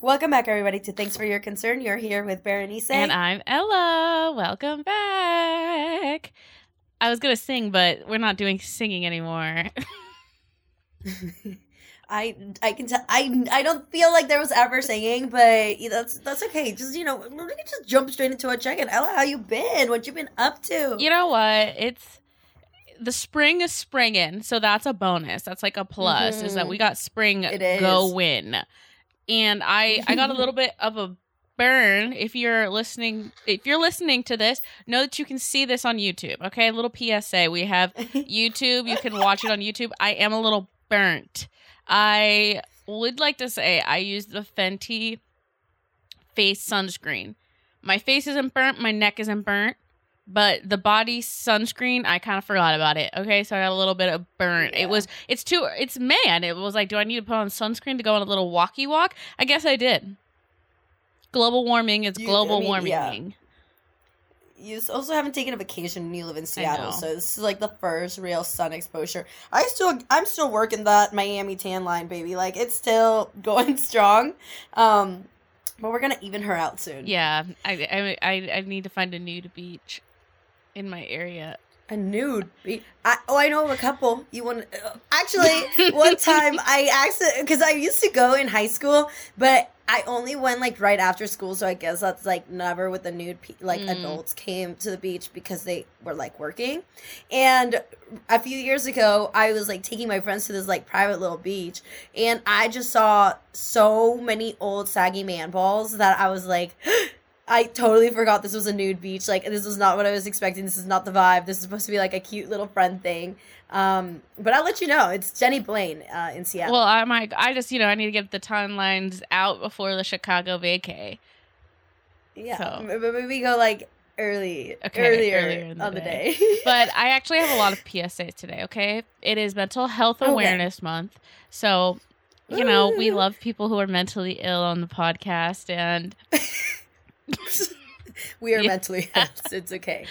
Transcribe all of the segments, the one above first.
Welcome back, everybody, to Thanks for Your Concern. You're here with Berenice. And I'm Ella. Welcome back. I was going to sing, but we're not doing singing anymore. I I can tell I I don't feel like there was ever singing, but that's that's okay. Just you know, we can just jump straight into a check-in. Ella, how you been? What you been up to? You know what? It's the spring is springing, so that's a bonus. That's like a plus. Mm-hmm. Is that we got spring go win, and I I got a little bit of a burn. If you're listening if you're listening to this know that you can see this on youtube okay? A little psa we have youtube. You can watch it on youtube. I am a little burnt. I would like to say I used the Fenty face sunscreen. My face isn't burnt, my neck isn't burnt, but the body sunscreen, I kind of forgot about it. Okay, so I got a little bit of burnt. Yeah. It was, it's too, it's man. It was like, do I need to put on sunscreen to go on a little walkie walk? I guess I did. Global warming is you, global I mean, warming. Yeah you also haven't taken a vacation and you live in Seattle, so this is like the first real sun exposure. I still, I'm still working that Miami tan line, baby. Like it's still going strong. Um, but we're gonna even her out soon. Yeah, I, I, I, need to find a nude beach in my area. A nude. I, oh, I know a couple. You want? Uh, actually, one time I accident because I used to go in high school, but I only went like right after school, so I guess that's like never with the nude pe- like mm. adults came to the beach because they were like working. And a few years ago, I was like taking my friends to this like private little beach, and I just saw so many old saggy man balls that I was like. I totally forgot this was a nude beach. Like this was not what I was expecting. This is not the vibe. This is supposed to be like a cute little friend thing. Um, but I'll let you know. It's Denny Blaine uh, in Seattle. Well, I might. I just you know I need to get the timelines out before the Chicago vacay. Yeah, so. maybe we go like early, okay, earlier, earlier the on day. the day. but I actually have a lot of PSAs today. Okay, it is Mental Health Awareness okay. Month, so you know we love people who are mentally ill on the podcast and. we are yeah. mentally ill. It's okay.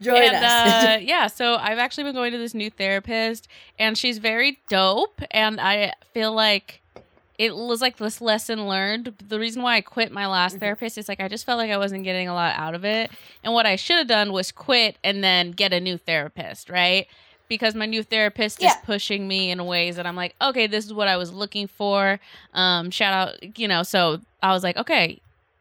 Join and, us. uh, yeah, so I've actually been going to this new therapist, and she's very dope. And I feel like it was like this lesson learned. The reason why I quit my last mm-hmm. therapist is like I just felt like I wasn't getting a lot out of it. And what I should have done was quit and then get a new therapist, right? Because my new therapist yeah. is pushing me in ways that I'm like, okay, this is what I was looking for. Um, shout out, you know. So I was like, okay,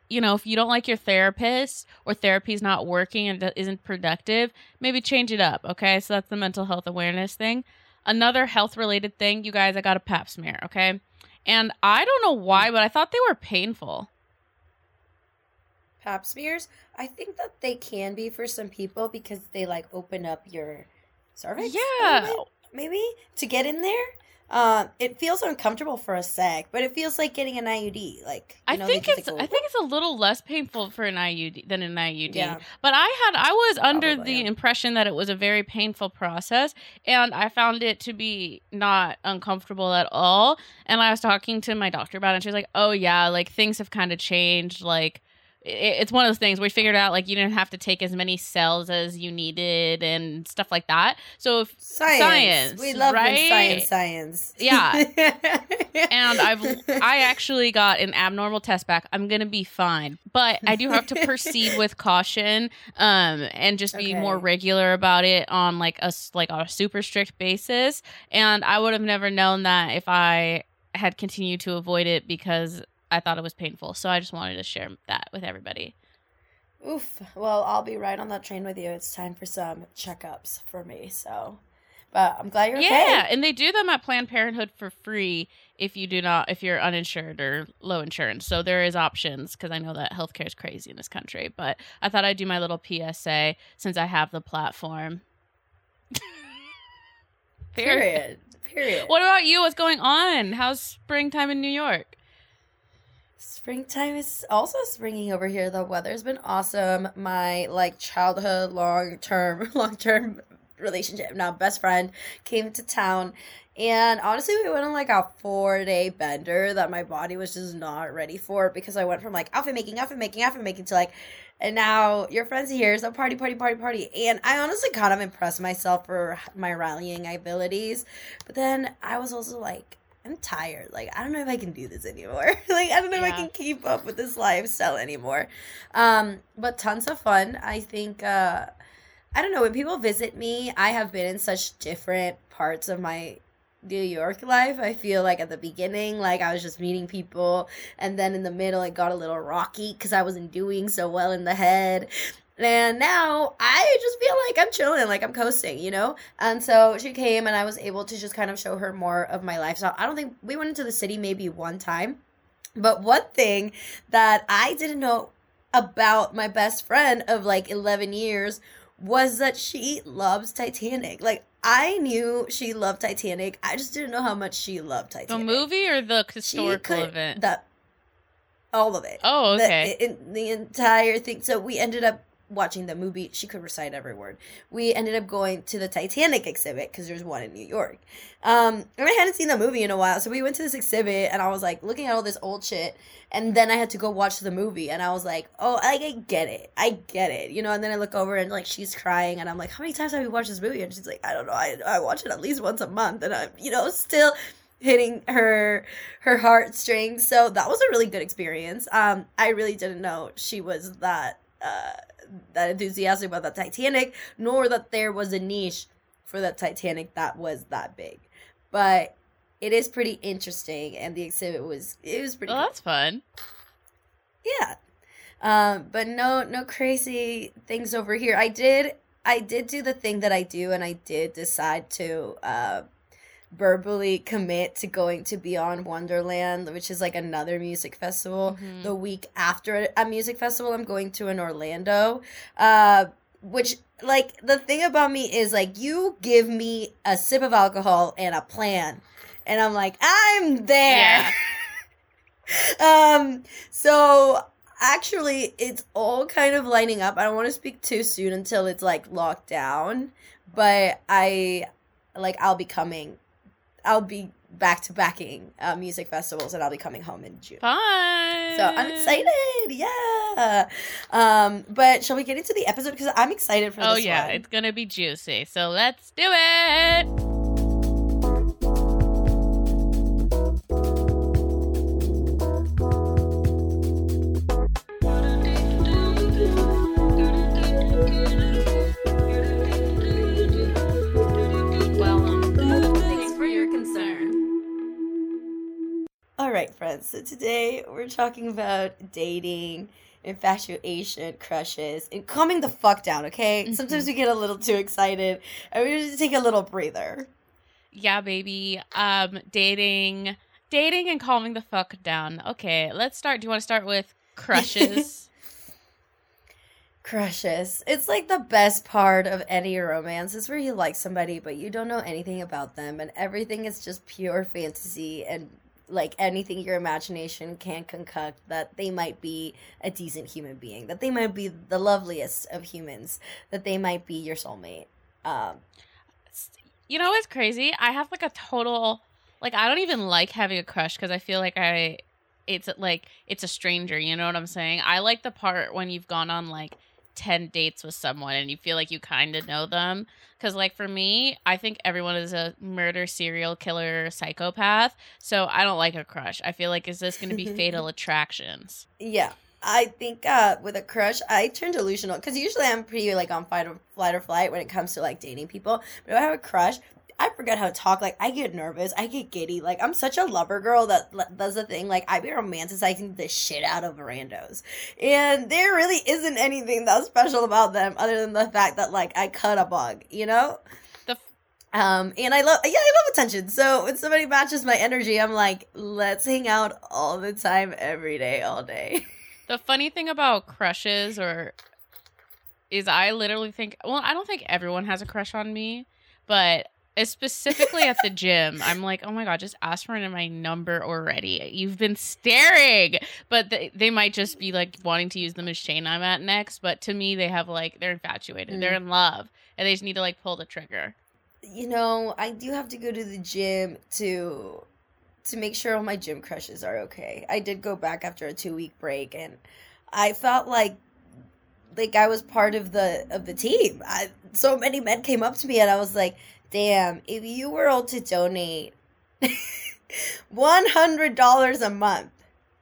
you know, if you don't like your therapist or therapy's not working and isn't productive, maybe change it up. Okay. So that's the mental health awareness thing. Another health related thing, you guys, I got a pap smear. Okay. And I don't know why, but I thought they were painful. Pap smears? I think that they can be for some people because they like open up your cervix. Yeah. Maybe to get in there. Uh, it feels uncomfortable for a sec, but it feels like getting an IUD. Like I know, think it's I think it's a little less painful for an IUD than an IUD. Yeah. But I had I was under Probably, the yeah. impression that it was a very painful process, and I found it to be not uncomfortable at all. And I was talking to my doctor about it, and she was like, "Oh yeah, like things have kind of changed. Like it's one of those things we figured out like you didn't have to take as many cells as you needed and stuff like that. So if science, science we love right? science, science. Yeah, and I've I actually got an abnormal test back. I'm gonna be fine, but I do have to proceed with caution, um, and just be okay. more regular about it on like a like a super strict basis. And I would have never known that if I had continued to avoid it because I thought it was painful. So I just wanted to share that with everybody. Oof. Well, I'll be right on that train with you. It's time for some checkups for me. So, but I'm glad you're yeah, okay. Yeah, and they do them at Planned Parenthood for free if you do not if you're uninsured or low insurance. So there is options because I know that healthcare is crazy in this country. But I thought I'd do my little PSA since I have the platform. Period. Period. What about you? What's going on? How's springtime in New York? Springtime is also springing over here. The weather's been awesome. My like childhood long term long term relationship now best friend came to town and honestly we went on like a four day bender that my body was just not ready for because I went from like outfit making, outfit making, outfit making to like and now your friends here, so party, party, party, party. And I honestly kind of impressed myself for my rallying abilities. But then I was also like, I'm tired. Like I don't know if I can do this anymore. like I don't know yeah. if I can keep up with this lifestyle anymore. Um, but tons of fun. I think uh I don't know, when people visit me, I have been in such different parts of my New York life. I feel like at the beginning, like I was just meeting people, and then in the middle, it got a little rocky because I wasn't doing so well in the head. And now I just feel like I'm chilling, like I'm coasting, you know? And so she came and I was able to just kind of show her more of my lifestyle. I don't think we went into the city maybe one time. But one thing that I didn't know about my best friend of like 11 years was that she loves Titanic. Like I knew she loved Titanic. I just didn't know how much she loved Titanic. The movie or the historical could, event? The all of it. Oh, okay. The, in, the entire thing. So we ended up watching the movie, she could recite every word. We ended up going to the Titanic exhibit because there's one in New York. Um, and I hadn't seen the movie in a while, so we went to this exhibit, and I was like looking at all this old shit, and then I had to go watch the movie, and I was like, oh, I, I get it, I get it, you know. And then I look over and like she's crying, and I'm like, how many times have you watched this movie? And she's like, I don't know, I I watch it at least once a month, and I'm you know still hitting her her heartstrings. So that was a really good experience. Um, I really didn't know she was that. Uh, that enthusiastic about the Titanic, nor that there was a niche for the Titanic that was that big. But it is pretty interesting, and the exhibit was it was pretty. Well, cool. that's fun. Yeah, um, but no no crazy things over here. I did I did do the thing that I do, and I did decide to uh, verbally commit to going to Beyond Wonderland, which is like another music festival. Mm-hmm. The week after a music festival, I'm going to in Orlando. Uh, which like the thing about me is like you give me a sip of alcohol and a plan, and I'm like I'm there. Yeah. um. So actually, it's all kind of lining up. I don't want to speak too soon until it's like locked down, but I like I'll be coming I'll be back to backing uh, music festivals and I'll be coming home in June. Fun. So I'm excited. Yeah. Um, but shall we get into the episode? Because I'm excited for oh, yeah. One. It's going to be juicy. So let's do it. Right, friends. So today we're talking about dating, infatuation, crushes, and calming the fuck down, okay? Mm-hmm. Sometimes we get a little too excited and we just take a little breather. Yeah, baby. Um, dating, dating and calming the fuck down. Okay, let's start. Do you want to start with crushes? crushes. It's like the best part of any romance is where you like somebody but you don't know anything about them and everything is just pure fantasy and like anything your imagination can concoct that they might be a decent human being that they might be the loveliest of humans that they might be your soulmate. Um you know what's crazy? I have like a total like i don't even like having a crush because i feel like i it's like it's a stranger you know what i'm saying? I like the part when you've gone on like 10 dates with someone and you feel like you kind of know them because like for me i think everyone is a murder serial killer psychopath so i don't like a crush i feel like is this going to be fatal attractions yeah I think uh, with a crush, I turn delusional because usually I'm pretty like on fight or flight or flight when it comes to like dating people. But if I have a crush, I forget how to talk. Like I get nervous, I get giddy. Like I'm such a lover girl that does the thing. Like I be romanticizing the shit out of randos, and there really isn't anything that special about them other than the fact that like I cut a bug, you know. Um, and I love, yeah, I love attention. So when somebody matches my energy, I'm like, let's hang out all the time, every day, all day. The funny thing about crushes or is I literally think, well, I don't think everyone has a crush on me, but specifically at the gym. I'm like oh my god just ask for my number already. You've been staring. But they, they might just be like wanting to use the machine i'm at next but to me they have like they're infatuated. Mm. they're in love and they just need to like pull the trigger. You know i do have to go to the gym to to make sure all my gym crushes are okay. I did go back after a two week break and i felt like like i was part of the of the team. I, so many men came up to me and i was like damn, if you were able to donate One hundred dollars a month.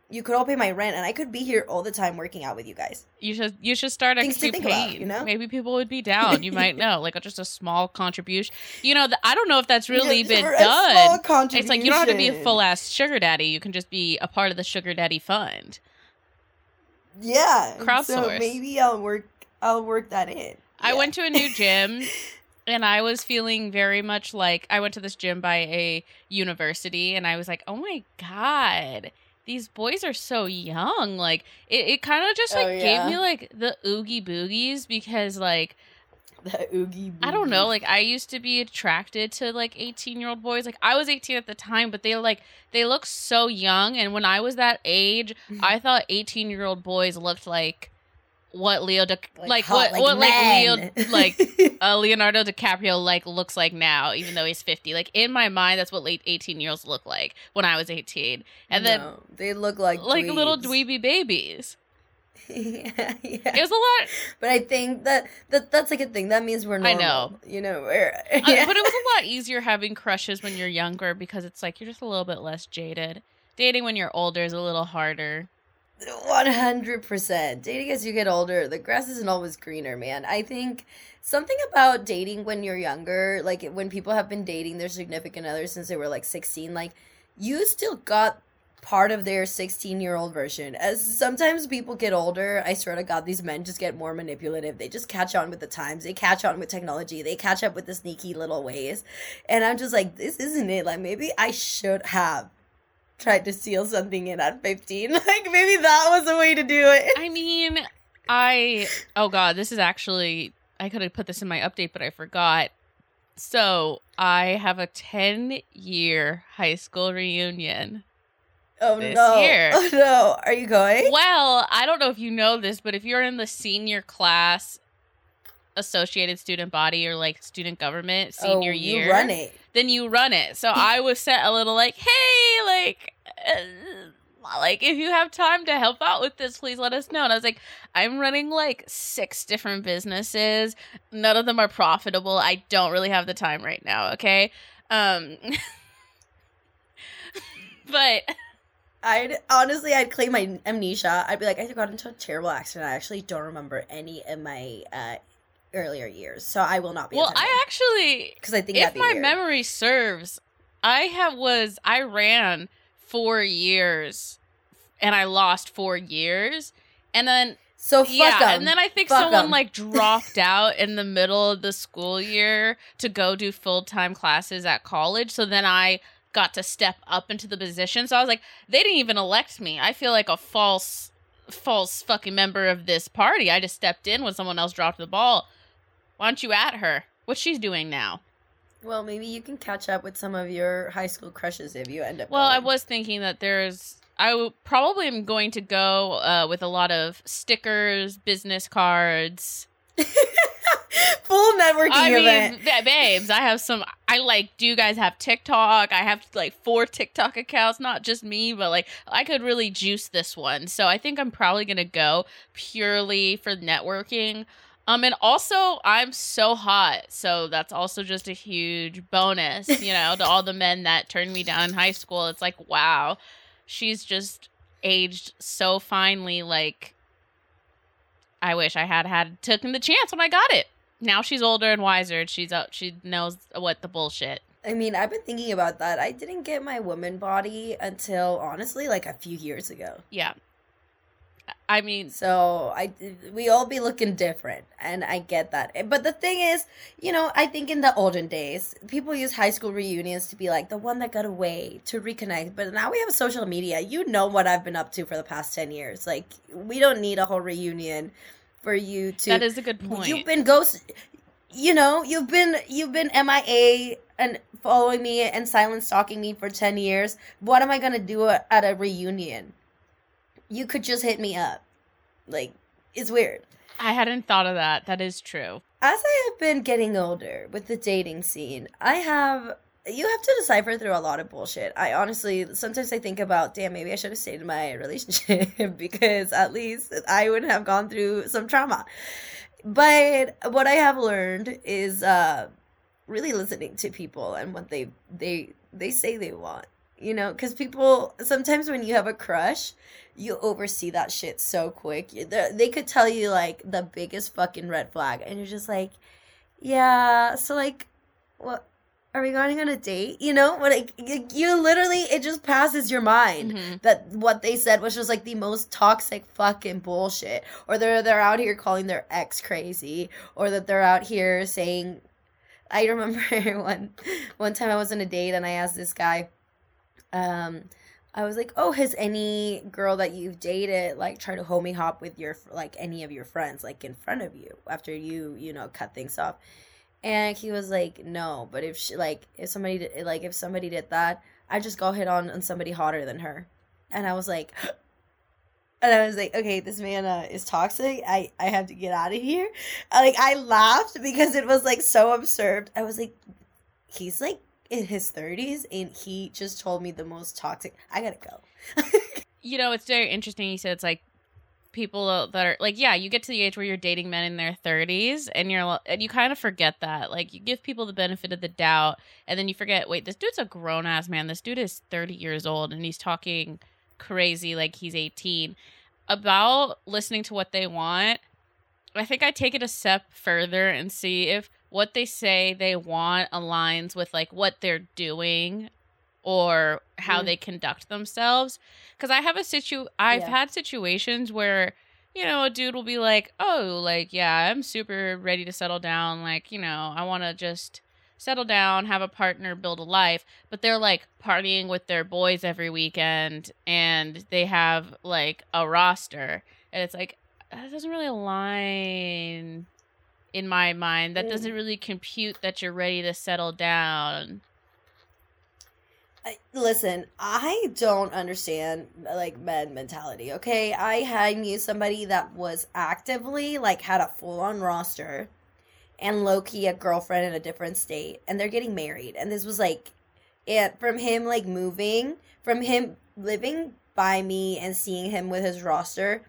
You could all pay my rent, and I could be here all the time working out with you guys. You should you should start a Things campaign. about, you know? Maybe people would be down. You might know, like just a small contribution. You know, th- I don't know if that's really Yeah, been done. It's like you don't have to be a full ass sugar daddy. You can just be a part of the sugar daddy fund. Yeah. So maybe I'll work. I'll work that in. I Yeah. went to a new gym and I was feeling very much like I went to this gym by a university and I was like, oh my God, these boys are so young. Like, it, it kind of just Oh, like yeah. gave me like the oogie boogies because, like, the oogie. I don't know. Like I used to be attracted to like 18 year old boys. Like I was 18 at the time, but they like they look so young. And when I was that age, I thought 18 year old boys looked like what Leo Di- like, hot, what what like Leo like uh, Leonardo DiCaprio like looks like now, even though he's 50. Like in my mind, that's what late 18 year olds look like when I was 18. And then they look like like little dweebs. dweeby babies. yeah, yeah. It was a lot. But I think that, that that's like a thing. That means we're I normal. know. You know, we're, Uh, but it was a lot easier having crushes when you're younger because it's like you're just a little bit less jaded. Dating when you're older is a little harder. One hundred percent. Dating as you get older, the grass isn't always greener, man. I think something about dating when you're younger, like when people have been dating their significant other since they were like sixteen, like you still got part of their 16 year old version. As sometimes people get older i swear to god these men just get more manipulative. They just catch on with the times. They catch on with technology. They catch up with the sneaky little ways. And i'm just like this isn't it. Like maybe i should have tried to steal something in at 15 like maybe that was a way to do it I mean, I oh god, this is actually I could have put this in my update, but I forgot. So I have a 10 year high school reunion. oh this no year. oh no are you going Well, I don't know if you know this, but if you're in the senior class associated student body or like student government senior oh, year you run it then you run it. So I was sent a little like, hey, like, like if you have time to help out with this, please let us know. And I was like, I'm running like six different businesses. None of them are profitable. I don't really have the time right now. Okay. Um, but I'd honestly, I'd claim my amnesia. I'd be like, I got into a terrible accident. I actually don't remember any of my uh, earlier years, so I will not be. well, I actually because I think if be my weird. memory serves, I have was I ran four years and I lost four years. And then So fuck yeah, 'em. and then I think Fuck someone 'em. like dropped out in the middle of the school year to go do full time classes at college. So then I got to step up into the position. So I was like, they didn't even elect me. I feel like a false, false fucking member of this party. I just stepped in when someone else dropped the ball. Why don't you at her? What's she's doing now? Well, maybe you can catch up with some of your high school crushes if you end up. Well, I was thinking that there's. I w- probably am going to go uh, with a lot of stickers, business cards. full networking I mean, event. ba- babes, I have some. I like. Do you guys have TikTok? I have like four TikTok accounts, not just me, but like I could really juice this one. So I think I'm probably gonna go purely for networking. Um, and also I'm so hot, so that's also just a huge bonus, you know, to all the men that turned me down in high school. It's like, wow, she's just aged so finely. Like, I wish I had had taken the chance when I got it now she's older and wiser and she's out she knows what the bullshit I mean, I've been thinking about that. I didn't get my woman body until honestly, like a few years ago. yeah i mean So I we all be looking different, and I get that. Eh, but the thing is, you know, I think in the olden days, people use high school reunions to be like the one that got away to reconnect. But now we have social media. You know what I've been up to for the past ten years. Like we don't need a whole reunion for you to. that is a good point You've been ghost. You know, you've been you've been MIA and following me and silent stalking me for ten years. What am I gonna do at at a reunion? You could just hit me up. Like it's weird. i hadn't thought of that that is true As I have been getting older with the dating scene, I have you have to decipher through a lot of bullshit. I honestly sometimes I think about, damn, maybe I should have stayed in my relationship because at least I wouldn't have gone through some trauma. But what I have learned is uh really listening to people and what they they they say they want. you know, because people sometimes when you have a crush, you oversee that shit so quick. They could tell you like the biggest fucking red flag, and you're just like, yeah. So like, what? Are we going on a date? You know, like you literally, it just passes your mind mm-hmm. that what they said was just like the most toxic fucking bullshit, or they're they're out here calling their ex crazy, or that they're out here saying. I remember one one time I was on a date and I asked this guy, um, I was like, "Oh, has any girl that you've dated like try to homie hop with your like any of your friends like in front of you after you you know cut things off?" And he was like, "No, but if she like if somebody did, like if somebody did that, I just go hit on on somebody hotter than her." And I was like, and I was like, "Okay, this man uh, is toxic. I I have to get out of here." Like I laughed because it was like so absurd. I was like, "He's like in his 30s and he just told me the most toxic i gotta go. You know it's very interesting you said it's like people that are like yeah you get to the age where you're dating men in their 30s and you're and you kind of forget that like you give people the benefit of the doubt and then you forget wait this dude's a grown ass man. This dude is 30 years old and he's talking crazy like he's 18 about listening to what they want i think i take it a step further and see if what they say they want aligns with like what they're doing or how mm. they conduct themselves. Because i have a situ i've yeah. had situations where you know a dude will be like oh like yeah i'm super ready to settle down. Like you know i want to just settle down have a partner build a life. But they're like partying with their boys every weekend and they have like a roster. And it's like that doesn't really align in my mind. That doesn't mm. really compute that you're ready to settle down. I, listen, I don't understand like men mentality. Okay, I had knew somebody that was actively like had a full on roster, and low key a girlfriend in a different state, and they're getting married. And this was like, it from him like moving from him living by me and seeing him with his roster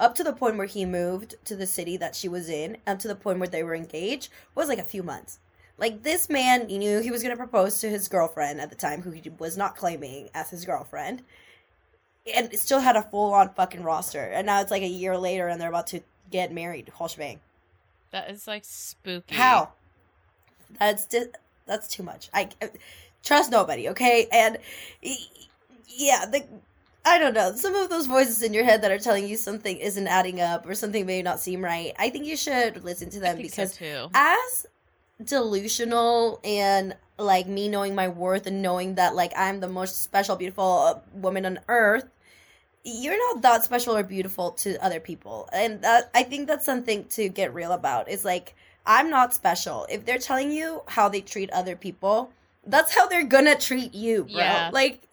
up to the point where he moved to the city that she was in, up to the point where they were engaged, was like a few months. Like this man, he knew he was going to propose to his girlfriend at the time, who he was not claiming as his girlfriend, and still had a full on fucking roster. And now it's like a year later, and they're about to get married. Whole shebang. That is like spooky. How? That's di- that's too much. I trust nobody. Okay, and yeah, the I don't know. Some of those voices in your head that are telling you something isn't adding up or something may not seem right. I think you should listen to them because so as delusional and like me knowing my worth and knowing that like I'm the most special beautiful uh, woman on earth, you're not that special or beautiful to other people. And that I think that's something to get real about. Is like I'm not special. If they're telling you how they treat other people, that's how they're gonna treat you, bro. Yeah. Like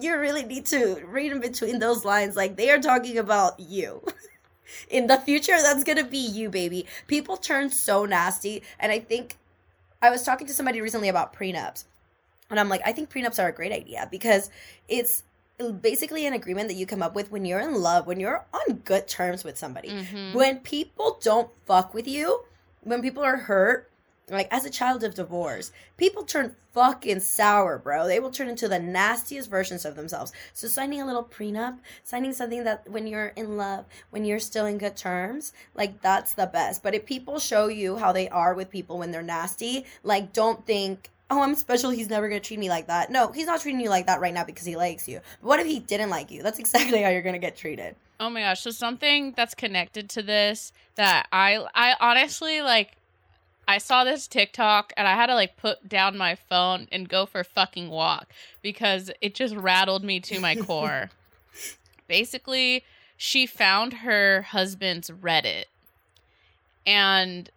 you really need to read in between those lines. Like they are talking about you. in the future, that's gonna be you, baby. People turn so nasty, and I think I was talking to somebody recently about prenups, and I'm like, I think prenups are a great idea because it's basically an agreement that you come up with when you're in love, when you're on good terms with somebody. Mm-hmm. When people don't fuck with you, when people are hurt, like as a child of divorce, people turn fucking sour, bro. They will turn into the nastiest versions of themselves. So signing a little prenup, signing something that when you're in love, when you're still in good terms, like that's the best. But if people show you how they are with people when they're nasty, like don't think oh, I'm special. He's never going to treat me like that. No, he's not treating you like that right now because he likes you. But what if he didn't like you? That's exactly how you're going to get treated. Oh my gosh. So something that's connected to this that I I honestly like I saw this TikTok and I had to like put down my phone and go for a fucking walk because it just rattled me to my core. Basically, she found her husband's Reddit and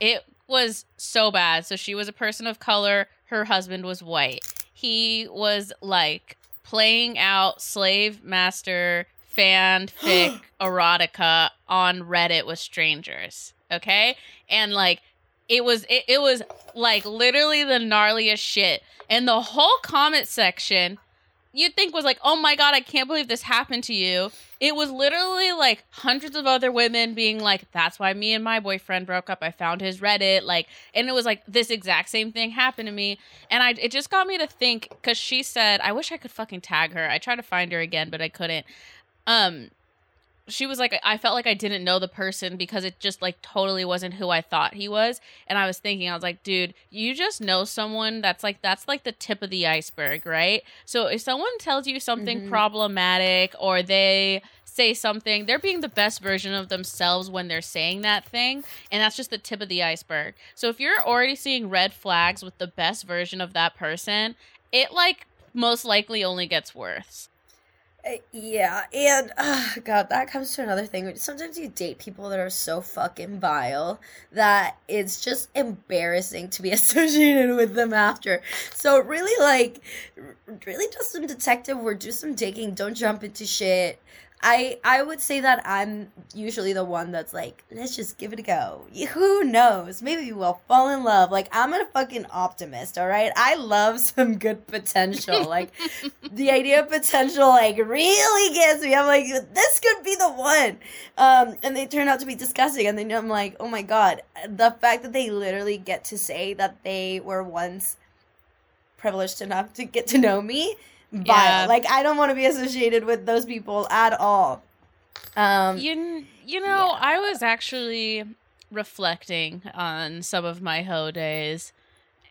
it was so bad. So she was a person of color, her husband was white. He was like playing out slave master fanfic erotica on Reddit with strangers. Okay? And like it was it, it was like literally the gnarliest shit and the whole comment section you'd think was like, oh my god, I can't believe this happened to you. It was literally like hundreds of other women being like, that's why me and my boyfriend broke up. I found his Reddit, like, and it was like this exact same thing happened to me, and I it just got me to think because she said, I wish I could fucking tag her. I tried to find her again, but I couldn't. Um, she was like I felt like I didn't know the person because it just like totally wasn't who I thought he was. And I was thinking I was like, dude, you just know someone that's like that's like the tip of the iceberg, right? So if someone tells you something mm-hmm. problematic or they say something, they're being the best version of themselves when they're saying that thing, and that's just the tip of the iceberg. So if you're already seeing red flags with the best version of that person, it like most likely only gets worse. Uh, yeah, and uh, God, that comes to another thing. Sometimes you date people that are so fucking vile that it's just embarrassing to be associated with them after. So really, like, really, do some detective work, do some digging. Don't jump into shit. I I would say that I'm usually the one that's like, let's just give it a go. Who knows? Maybe we'll fall in love. Like I'm a fucking optimist, all right? I love some good potential. like the idea of potential like really gets me. I'm like, this could be the one. Um, and they turn out to be disgusting and then I'm like, oh my god. The fact that they literally get to say that they were once privileged enough to get to know me vile. Yeah. Like I don't want to be associated with those people at all. Um, you you know, yeah. I was actually reflecting on some of my hoe days.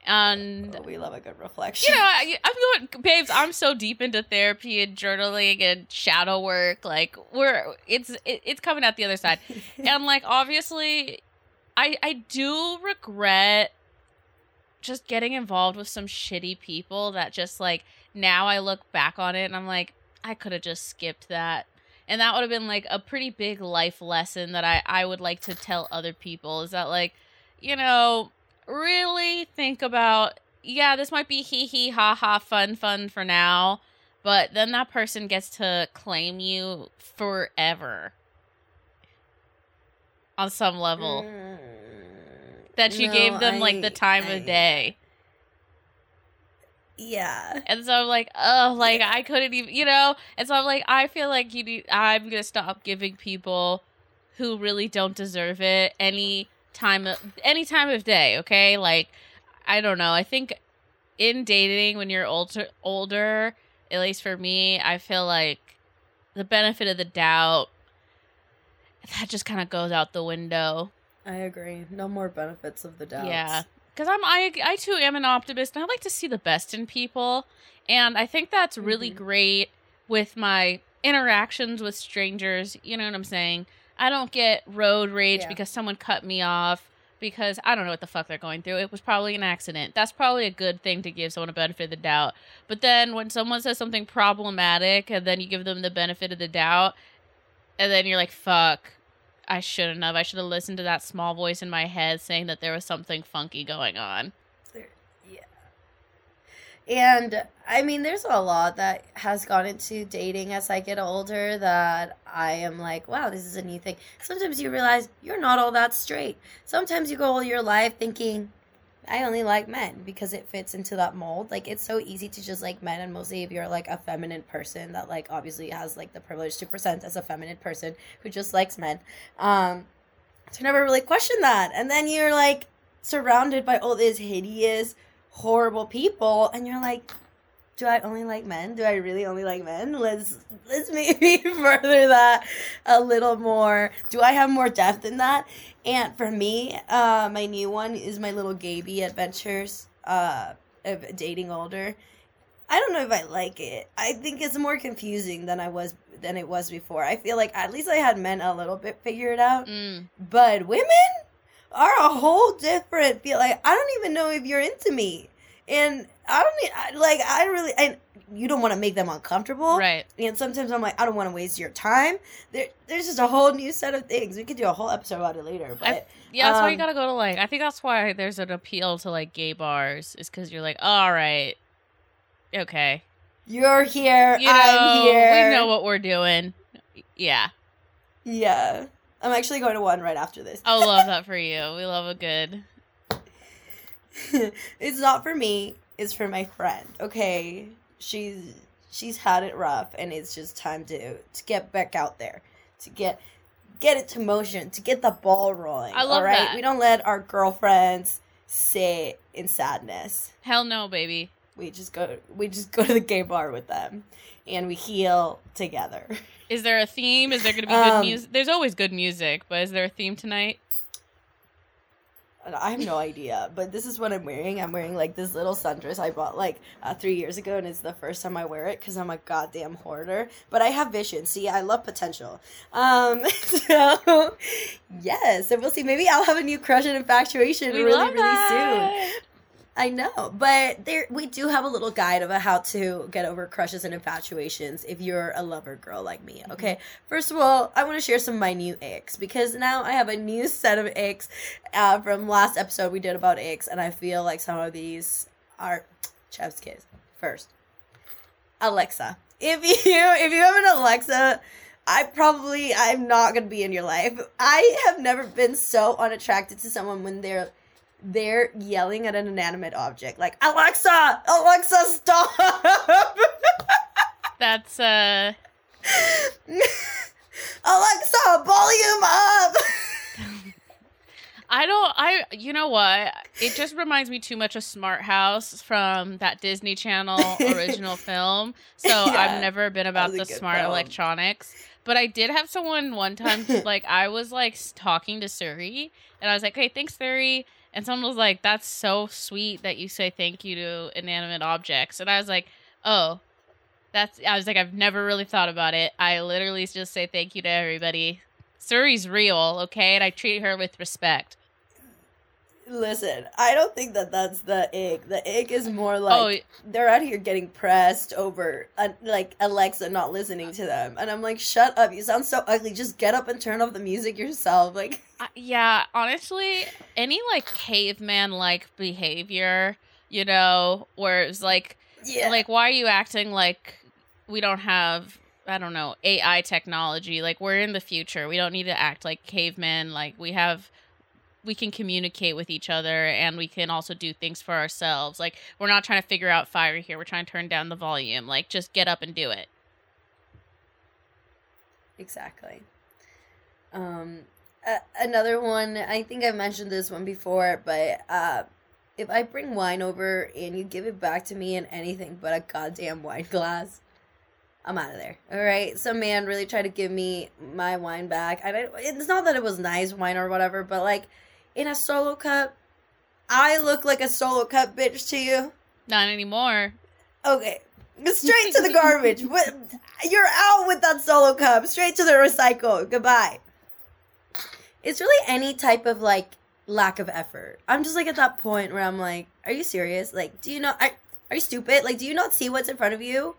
And oh, we love a good reflection. You know, I, am going, babes. I'm so deep into therapy and journaling and shadow work. Like we're, it's it, it's coming out the other side, and like obviously, I I do regret just getting involved with some shitty people that just like now I look back on it and I'm like, I could have just skipped that. And that would have been like a pretty big life lesson that I, I would like to tell other people is that, like, you know, really think about, yeah, this might be hee hee ha ha fun fun for now, but then that person gets to claim you forever on some level. Mm, that you no, gave them I, like the time I, of day. Yeah. And so I'm like, oh, like I couldn't even, you know. And so I'm like, I feel like you need. I'm gonna stop giving people who really don't deserve it any time, of, any time of day. Okay, like I don't know. I think in dating when you're older, older, at least for me, I feel like the benefit of the doubt that just kind of goes out the window. I agree. No more benefits of the doubt. Yeah because I'm I I too am an optimist and I like to see the best in people, and I think that's really mm-hmm. great with my interactions with strangers. You know what I'm saying? I don't get road rage yeah. because someone cut me off because I don't know what the fuck they're going through. It was probably an accident. That's probably a good thing to give someone a benefit of the doubt. But then when someone says something problematic and then you give them the benefit of the doubt, and then you're like, fuck, I shouldn't have. I should have listened to that small voice in my head saying that there was something funky going on. Yeah. And I mean, there's a lot that has gone into dating as I get older that I am like, wow, this is a new thing. Sometimes you realize you're not all that straight. Sometimes you go all your life thinking, I only like men because it fits into that mold. Like it's so easy to just like men, and mostly if you're like a feminine person that like obviously has like the privilege to present as a feminine person who just likes men, um, to never really question that. And then you're like surrounded by all these hideous, horrible people, and you're like, do I only like men? Do I really only like men? Let's let's maybe further that a little more. Do I have more depth in that? And for me, uh, my new one is my little Gaby adventures uh, of dating older. I don't know if I like it. I think it's more confusing than I was than it was before. I feel like at least I had men a little bit figured out, mm. but women are a whole different feel. Like I don't even know if you're into me, and I don't need, like I really and you don't want to make them uncomfortable. Right. And sometimes I'm like, I don't want to waste your time. There, there's just a whole new set of things. We could do a whole episode about it later. But I, yeah, that's um, why you um, gotta go to like. I think that's why there's an appeal to like gay bars. Is because you're like, all right, okay, you're here. You know, I'm here. We know what we're doing. Yeah. Yeah. I'm actually going to one right after this. I love that for you. We love a good. it's not for me. It's for my friend. Okay she's she's had it rough and it's just time to to get back out there to get get it to motion to get the ball rolling i love all right that. we don't let our girlfriends sit in sadness. Hell no baby. We just go we just go to the gay bar with them and we heal together. Is there a theme? Is there gonna be good um, music there's always good music but is there a theme tonight I have no idea, but this is what I'm wearing. I'm wearing like this little sundress I bought like uh, three years ago, and it's the first time I wear it because I'm a goddamn hoarder. But I have vision. See, I love potential. Um, so yes, and we'll see. Maybe I'll have a new crush and infatuation we really, really soon. I know, but there we do have a little guide of how to get over crushes and infatuations if you're a lover girl like me. Okay, mm-hmm. first of all, I want to share some of my new icks because now I have a new set of icks uh, from last episode we did about icks, and I feel like some of these are chef's kiss. First, Alexa. If you if you have an Alexa, I probably I'm not gonna be in your life. I have never been so unattracted to someone when they're they're yelling at an inanimate object like alexa alexa stop that's uh alexa volume up I don't I you know what? It just reminds me too much of Smart House from that Disney Channel original film. So yeah, I've never been about the smart film. electronics. But I did have someone one time like I was like talking to Siri and I was like, "Hey, thanks Siri." And someone was like, "That's so sweet that you say thank you to inanimate objects." And I was like, "Oh, that's." I was like, "I've never really thought about it. I literally just say thank you to everybody." Siri's real, okay, and I treat her with respect. Listen, I don't think that that's the ick. The ick is more like oh, they're out here getting pressed over, uh, like Alexa not listening to them, and I'm like, shut up! You sound so ugly. Just get up and turn off the music yourself. Like, uh, yeah, honestly, any like caveman like behavior, you know, where it's like, yeah, like why are you acting like we don't have I don't know, AI technology. Like we're in the future. We don't need to act like cavemen. Like we have we can communicate with each other and we can also do things for ourselves. Like we're not trying to figure out fire here. We're trying to turn down the volume. Like just get up and do it. Exactly. Um another one, I think I mentioned this one before, but uh if I bring wine over and you give it back to me in anything but a goddamn wine glass, I'm out of there. All right. Some man really tried to give me my wine back. I it's not that it was nice wine or whatever, but like in a solo cup, I look like a solo cup bitch to you. Not anymore. Okay. Straight to the garbage. You're out with that solo cup. Straight to the recycle. Goodbye. It's really any type of like lack of effort. I'm just like at that point where I'm like, are you serious? Like, do you not are, are you stupid? Like, do you not see what's in front of you?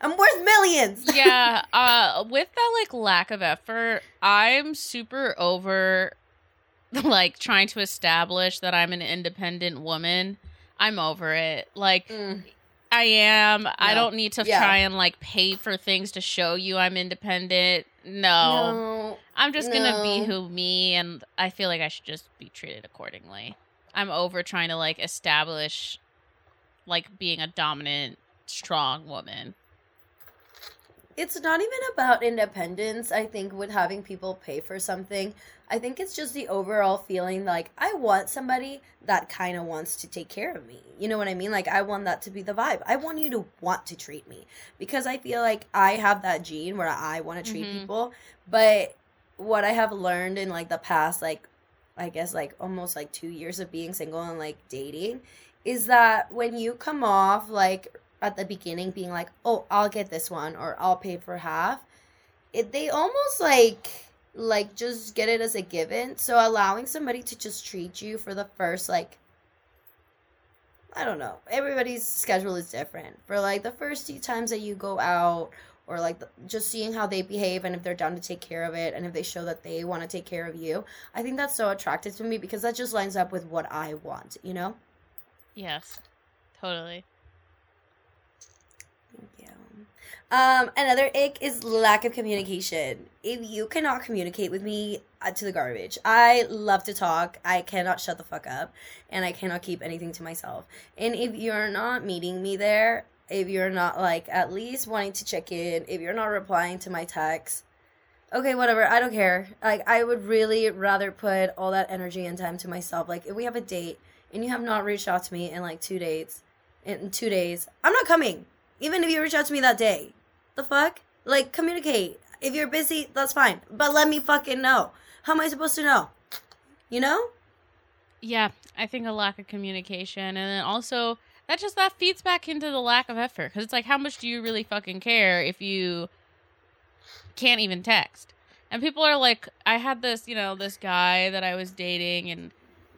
I'm worth millions. yeah. Uh, with that like lack of effort, I'm super over like trying to establish that I'm an independent woman. I'm over it. Like mm. I am. No. I don't need to yeah. try and like pay for things to show you I'm independent. No. no. I'm just no. gonna be who me and I feel like I should just be treated accordingly. I'm over trying to like establish like being a dominant, strong woman it's not even about independence. I think with having people pay for something, I think it's just the overall feeling like I want somebody that kind of wants to take care of me. You know what I mean? Like I want that to be the vibe. I want you to want to treat me because I feel like I have that gene where I want to treat mm-hmm. people. But what I have learned in like the past like I guess like almost like 2 years of being single and like dating is that when you come off like at the beginning being like, "Oh, I'll get this one or I'll pay for half." It they almost like like just get it as a given. So allowing somebody to just treat you for the first like I don't know. Everybody's schedule is different. For like the first few times that you go out or like the, just seeing how they behave and if they're down to take care of it and if they show that they want to take care of you. I think that's so attractive to me because that just lines up with what I want, you know? Yes. Totally. Um, another ick is lack of communication. If you cannot communicate with me, uh, to the garbage. I love to talk. I cannot shut the fuck up, and I cannot keep anything to myself. And if you're not meeting me there, if you're not like at least wanting to check in, if you're not replying to my text, okay, whatever, I don't care. Like I would really rather put all that energy and time to myself. Like if we have a date and you have not reached out to me in like two days, in two days, I'm not coming. Even if you reach out to me that day. The fuck? Like communicate. If you're busy, that's fine. But let me fucking know. How am I supposed to know? You know? Yeah, I think a lack of communication and then also that just that feeds back into the lack of effort cuz it's like how much do you really fucking care if you can't even text? And people are like I had this, you know, this guy that I was dating and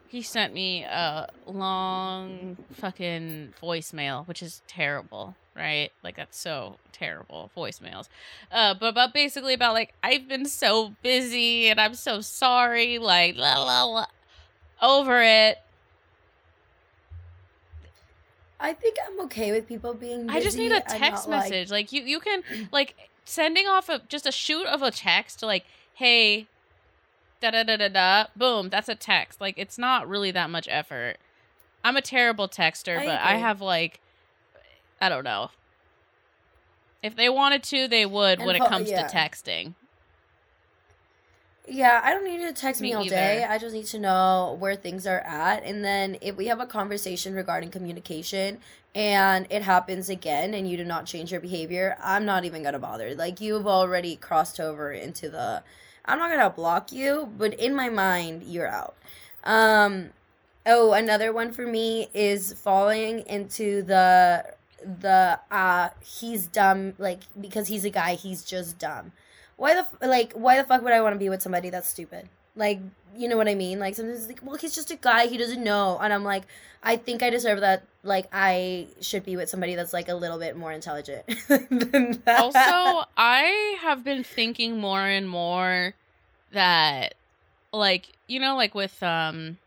he sent me a long fucking voicemail, which is terrible, right? Like that's so terrible voicemails. Uh, but but basically about like I've been so busy and I'm so sorry, like la la la, over it. I think I'm okay with people being. I just need a text message. Like... like you, you can like sending off a just a shoot of a text like, "Hey, da da da da da, boom, that's a text. Like it's not really that much effort. I'm a terrible texter, I but agree. I have like I don't know. If they wanted to, they would and when it comes yeah. to texting. Yeah, I don't need to text me, me all either. day. I just need to know where things are at. And then if we have a conversation regarding communication and it happens again and you do not change your behavior, I'm not even going to bother. Like, you've already crossed over into the I'm not gonna block you, but in my mind, you're out. Um, oh, another one for me is falling into the the uh he's dumb like because he's a guy he's just dumb. Why the like why the fuck would i want to be with somebody that's stupid? Like you know what i mean? Like sometimes like well he's just a guy he doesn't know. And i'm like i think i deserve that like i should be with somebody that's like a little bit more intelligent also i have been thinking more and more that like you know like with um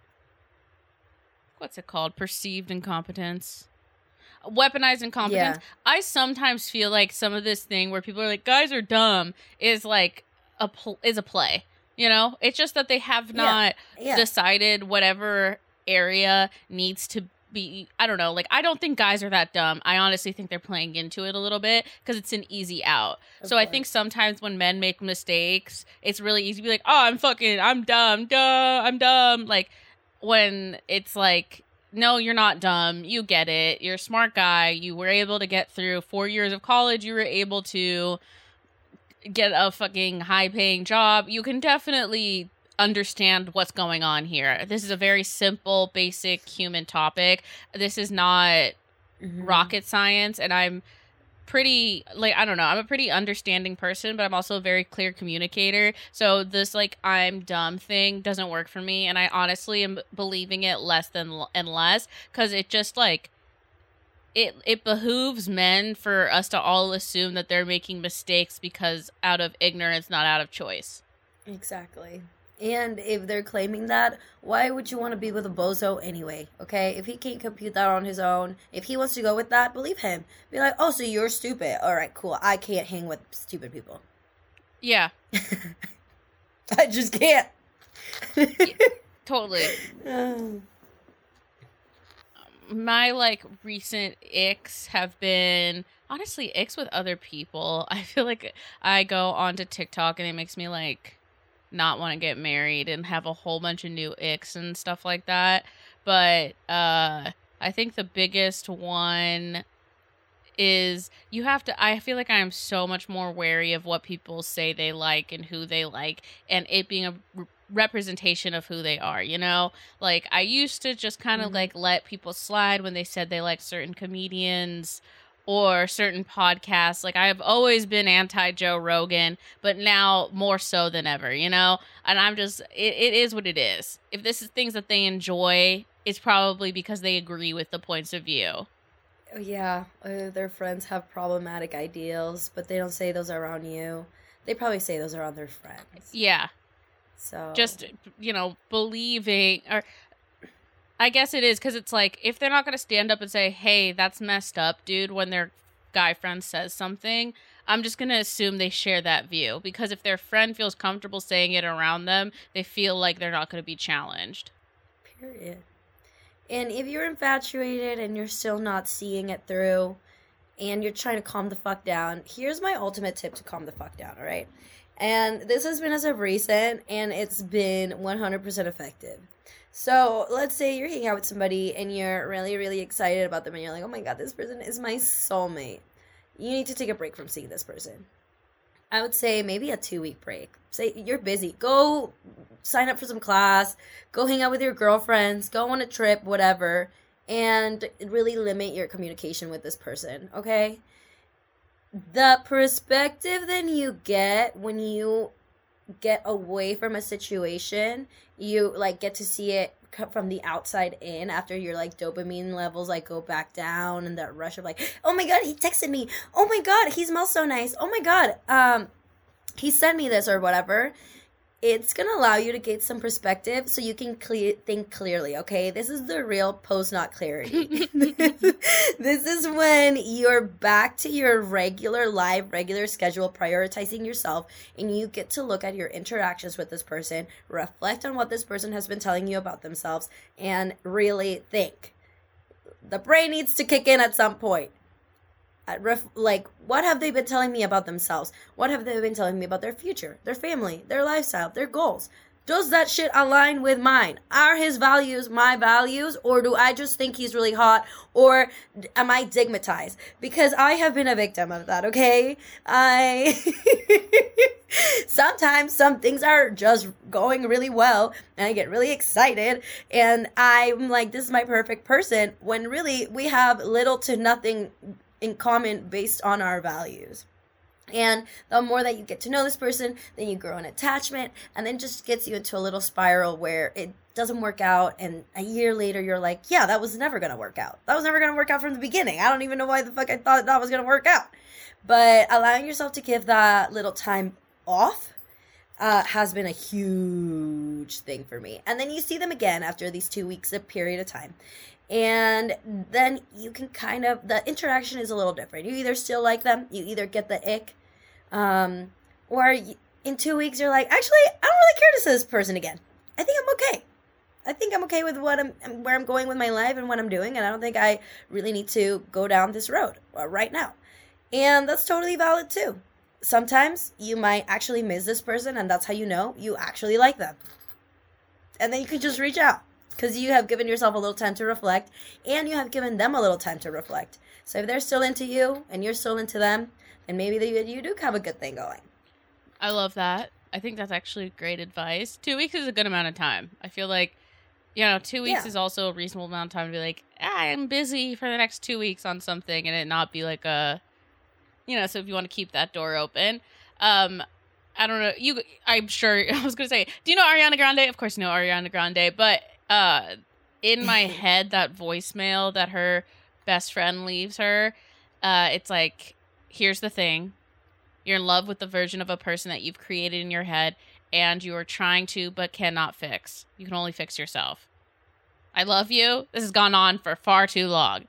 what's it called? Perceived incompetence weaponized incompetence yeah. i sometimes feel like some of this thing where people are like guys are dumb is like a pl- is a play you know it's just that they have not yeah. Yeah. decided whatever area needs to be I don't know, like I don't think guys are that dumb. I honestly think they're playing into it a little bit because it's an easy out. So. I think sometimes when men make mistakes, it's really easy to be like, "Oh, I'm fucking I'm dumb. Duh, I'm dumb." Like when it's like no, you're not dumb. You get it. You're a smart guy. You were able to get through 4 years of college. You were able to get a fucking high paying job. You can definitely understand what's going on here. This is a very simple, basic human topic. This is not mm-hmm. rocket science, and I'm pretty like I don't know. I'm a pretty understanding person, but I'm also a very clear communicator. So this like I'm dumb thing doesn't work for me, and I honestly am believing it less than and less because it just like it it behooves men for us to all assume that they're making mistakes because out of ignorance, not out of choice. Exactly. And if they're claiming that, why would you want to be with a bozo anyway? Okay? If he can't compute that on his own, if he wants to go with that, believe him. Be like, oh, so you're stupid. All right, cool. I can't hang with stupid people. Yeah. I just can't. yeah, totally. Um, my like recent icks have been honestly icks with other people. I feel like I go onto TikTok and it makes me like not want to get married and have a whole bunch of new icks and stuff like that. But uh, I think the biggest one is you have to I feel like I am so much more wary of what people say they like and who they like and it being a representation of who they are, you know? Like I used to just kind of mm-hmm. like let people slide when they said they like certain comedians or certain podcasts. Like I've always been anti Joe Rogan, but now more so than ever, you know? And I'm just it, it is what it is. If this is things that they enjoy, it's probably because they agree with the points of view. Oh, yeah, uh, their friends have problematic ideals, but they don't say those are on you. They probably say those are on their friends. Yeah. So just you know, believing or I guess it is because it's like if they're not going to stand up and say, "Hey, that's messed up, dude," when their guy friend says something, I'm just going to assume they share that view because if their friend feels comfortable saying it around them, they feel like they're not going to be challenged. Period. And if you're infatuated and you're still not seeing it through, and you're trying to calm the fuck down, here's my ultimate tip to calm the fuck down, all right? And this has been as of recent, and it's been 100% effective. So let's say you're hanging out with somebody and you're really, really excited about them, and you're like, oh my god, this person is my soulmate. You need to take a break from seeing this person. I would say maybe a two week break. Say you're busy. Go sign up for some class, go hang out with your girlfriends, go on a trip, whatever, and really limit your communication with this person, okay? The perspective then you get when you get away from a situation, you like get to see it from the outside in after your like dopamine levels like go back down and that rush of like oh my god he texted me. Oh my god he smells so nice. Oh my god um he sent me this or whatever it's going to allow you to get some perspective so you can think clearly, okay? This is the real post not clarity. this is when you're back to your regular live, regular schedule, prioritizing yourself, and you get to look at your interactions with this person, reflect on what this person has been telling you about themselves, and really think. The brain needs to kick in at some point ref- like what have they been telling me about themselves? What have they been telling me about their future their family their lifestyle their goals? Does that shit align with mine? Are his values my values or do i just think he's really hot or am i stigmatized because i have been a victim of that okay? I sometimes some things are just going really well and i get really excited and i'm like this is my perfect person when really we have little to nothing in common based on our values. And the more that you get to know this person, then you grow an attachment, and then just gets you into a little spiral where it doesn't work out. And a year later, you're like, yeah, that was never going to work out. That was never going to work out from the beginning. I don't even know why the fuck I thought that was going to work out. But allowing yourself to give that little time off uh, has been a huge thing for me. And then you see them again after these two weeks of period of time and then you can kind of the interaction is a little different. You either still like them you either get the ick um, or in two weeks you're like actually i don't really care to see this person again. I think i'm okay. I think i'm okay with what i'm where i'm going with my life and what i'm doing and i don't think i really need to go down this road uh, right now. And that's totally valid too. Sometimes you might actually miss this person and that's how you know you actually like them. And then you can just reach out because you have given yourself a little time to reflect and you have given them a little time to reflect. So if they're still into you and you're still into them, then maybe they, you do have a good thing going. I love that. I think that's actually great advice. Two weeks is a good amount of time. I feel like, you know, two weeks yeah. is also a reasonable amount of time to be like, ah, I'm busy for the next two weeks on something and it not be like a, you know, so if you want to keep that door open. Um, I don't know. You, I'm sure. I was gonna say, do you know Ariana Grande? Of course, you know Ariana Grande. But uh in my head that voicemail that her best friend leaves her uh it's like here's the thing. You're in love with the version of a person that you've created in your head and you are trying to but cannot fix. You can only fix yourself. I love you. This has gone on for far too long.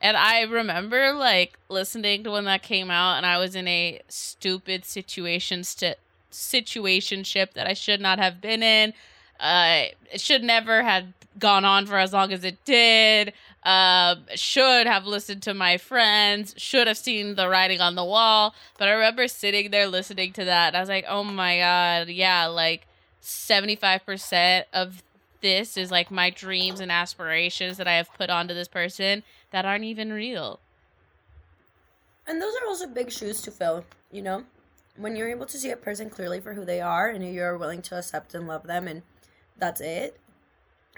And i remember like listening to when that came out and i was in a stupid situation st- situationship that i should not have been in uh, it should never have gone on for as long as it did. Uh, should have listened to my friends. Should have seen the writing on the wall. But I remember sitting there listening to that. I was like, oh my god, yeah, like seventy five percent of this is like my dreams and aspirations that I have put onto this person that aren't even real. And those are also big shoes to fill, you know? When you're able to see a person clearly for who they are and you're willing to accept and love them and that's it.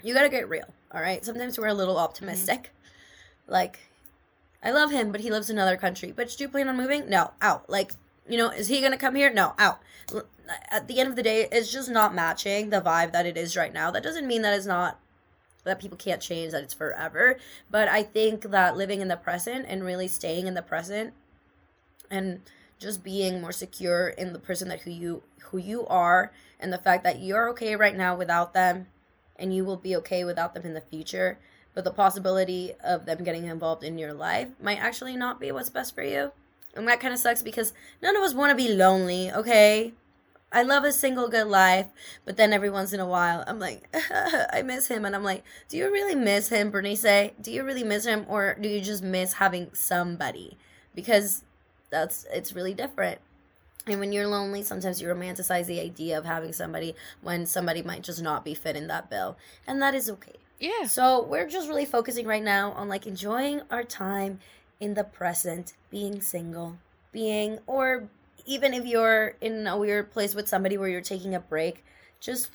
You gotta get real, all right? Sometimes we're a little optimistic. Mm-hmm. Like, I love him, but he lives in another country. But do you plan on moving? No, out. Like, you know, is he gonna come here? No, out. At the end of the day, it's just not matching the vibe that it is right now. That doesn't mean that it's not that people can't change, that it's forever. But I think that living in the present and really staying in the present and just being more secure in the person that who you who you are and the fact that you're okay right now without them and you will be okay without them in the future but the possibility of them getting involved in your life might actually not be what's best for you and that kind of sucks because none of us want to be lonely okay I love a single good life, but then every once in a while, I'm like, I miss him. And I'm like, do you really miss him, Berenice? Do you really miss him? Or do you just miss having somebody because that's it's really different. And when you're lonely, sometimes you romanticize the idea of having somebody when somebody might just not be fit in that bill. And that is okay. Yeah. So we're just really focusing right now on like enjoying our time in the present, being single, being, or even if you're in a weird place with somebody where you're taking a break, just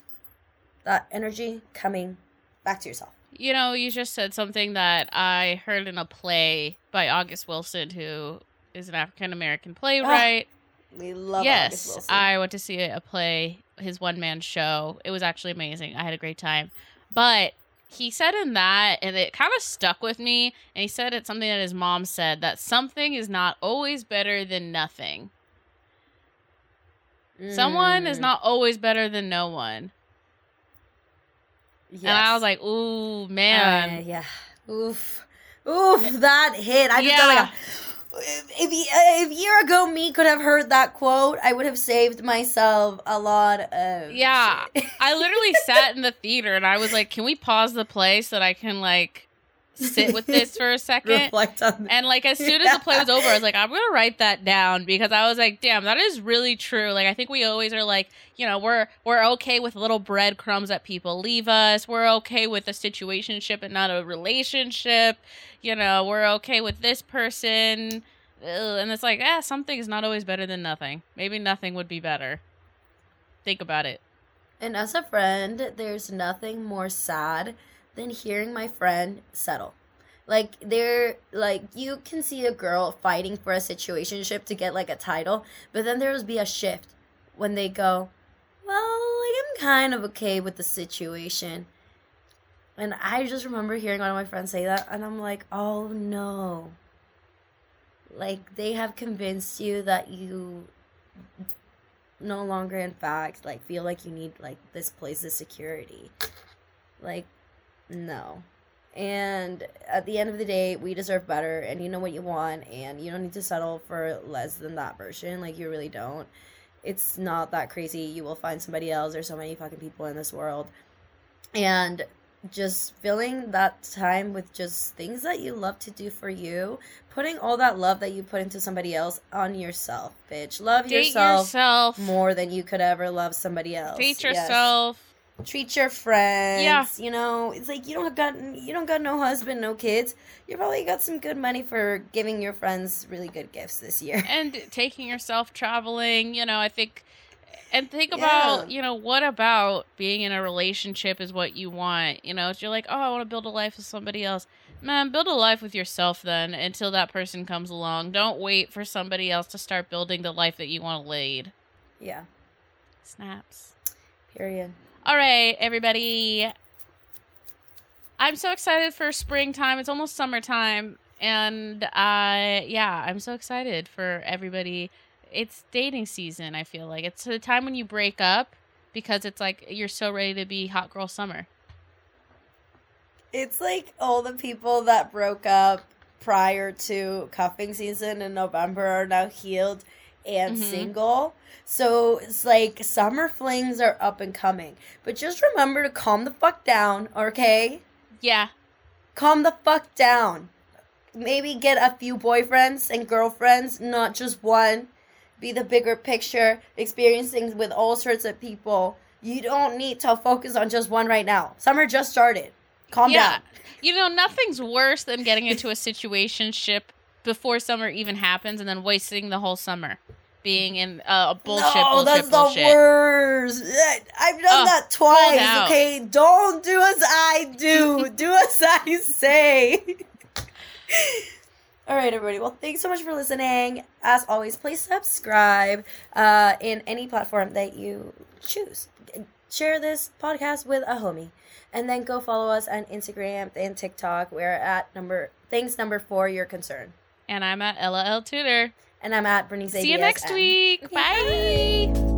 that energy coming back to yourself. You know, you just said something that I heard in a play by August Wilson, who is an African American playwright. Oh, we love yes, I went to see a play, his one man show. It was actually amazing. I had a great time. But he said in that, and it kind of stuck with me. And he said it's something that his mom said that something is not always better than nothing. Mm. Someone is mm. not always better than no one. Yes. And I was like, ooh, man. Uh, yeah. Oof. Oof, that hit. I just yeah. like a if if year ago me could have heard that quote, I would have saved myself a lot of Yeah. I literally sat in the theater and I was like, "Can we pause the play so that I can like sit with this for a second? Reflect on And like as soon as the play was over, I was like, I'm gonna write that down because I was like, damn, that is really true. Like I think we always are like, you know, we're we're okay with little breadcrumbs that people leave us. We're okay with a situationship and not a relationship. You know, we're okay with this person. And it's like, ah, something is not always better than nothing. Maybe nothing would be better. Think about it. And as a friend, there's nothing more sad than hearing my friend settle. Like they're like you can see a girl fighting for a situationship to get like a title, but then there will be a shift when they go, Well, I'm kind of okay with the situation. And I just remember hearing one of my friends say that and I'm like, Oh no. Like they have convinced you that you no longer in fact like feel like you need like this place of security. Like no. And at the end of the day, we deserve better, and you know what you want, and you don't need to settle for less than that version. Like, you really don't. It's not that crazy. You will find somebody else. There's so many fucking people in this world. And just filling that time with just things that you love to do for you, putting all that love that you put into somebody else on yourself, bitch. Love yourself, yourself, more than you could ever love somebody else. Treat yourself. Treat your friends. Yeah. You know, it's like you don't got you don't got no husband, no kids. You probably got some good money for giving your friends really good gifts this year. And taking yourself traveling, you know, I think and think about, yeah. you know, what about being in a relationship is what you want? You know, if you're like, oh, I want to build a life with somebody else. Man, build a life with yourself then until that person comes along. Don't wait for somebody else to start building the life that you want to lead. Yeah. Snaps. Period. All right, everybody. I'm so excited for springtime. It's almost summertime. And uh yeah, I'm so excited for everybody. It's dating season, I feel like. It's the time when you break up because it's like you're so ready to be hot girl summer. It's like all the people that broke up prior to cuffing season in November are now healed and mm-hmm. single. So it's like summer flings are up and coming. But just remember to calm the fuck down, okay? Yeah. Calm the fuck down. Maybe get a few boyfriends and girlfriends, not just one. Be the bigger picture, experience things with all sorts of people. You don't need to focus on just one right now. Summer just started. Calm yeah. down. You know, nothing's worse than getting into a situation ship before summer even happens and then wasting the whole summer being in uh, bullshit. No, bullshit, that's bullshit. the worst. I've done oh, that twice. Okay, don't do as I do. do as I say. All right, everybody. Well, thanks so much for listening. As always, please subscribe uh, in any platform that you choose. Share this podcast with a homie, and then go follow us on Instagram and TikTok. We're at number things number four. Your concern. And I'm at Ella L Tudor. And I'm at Berenice. See you next week. Bye. Bye.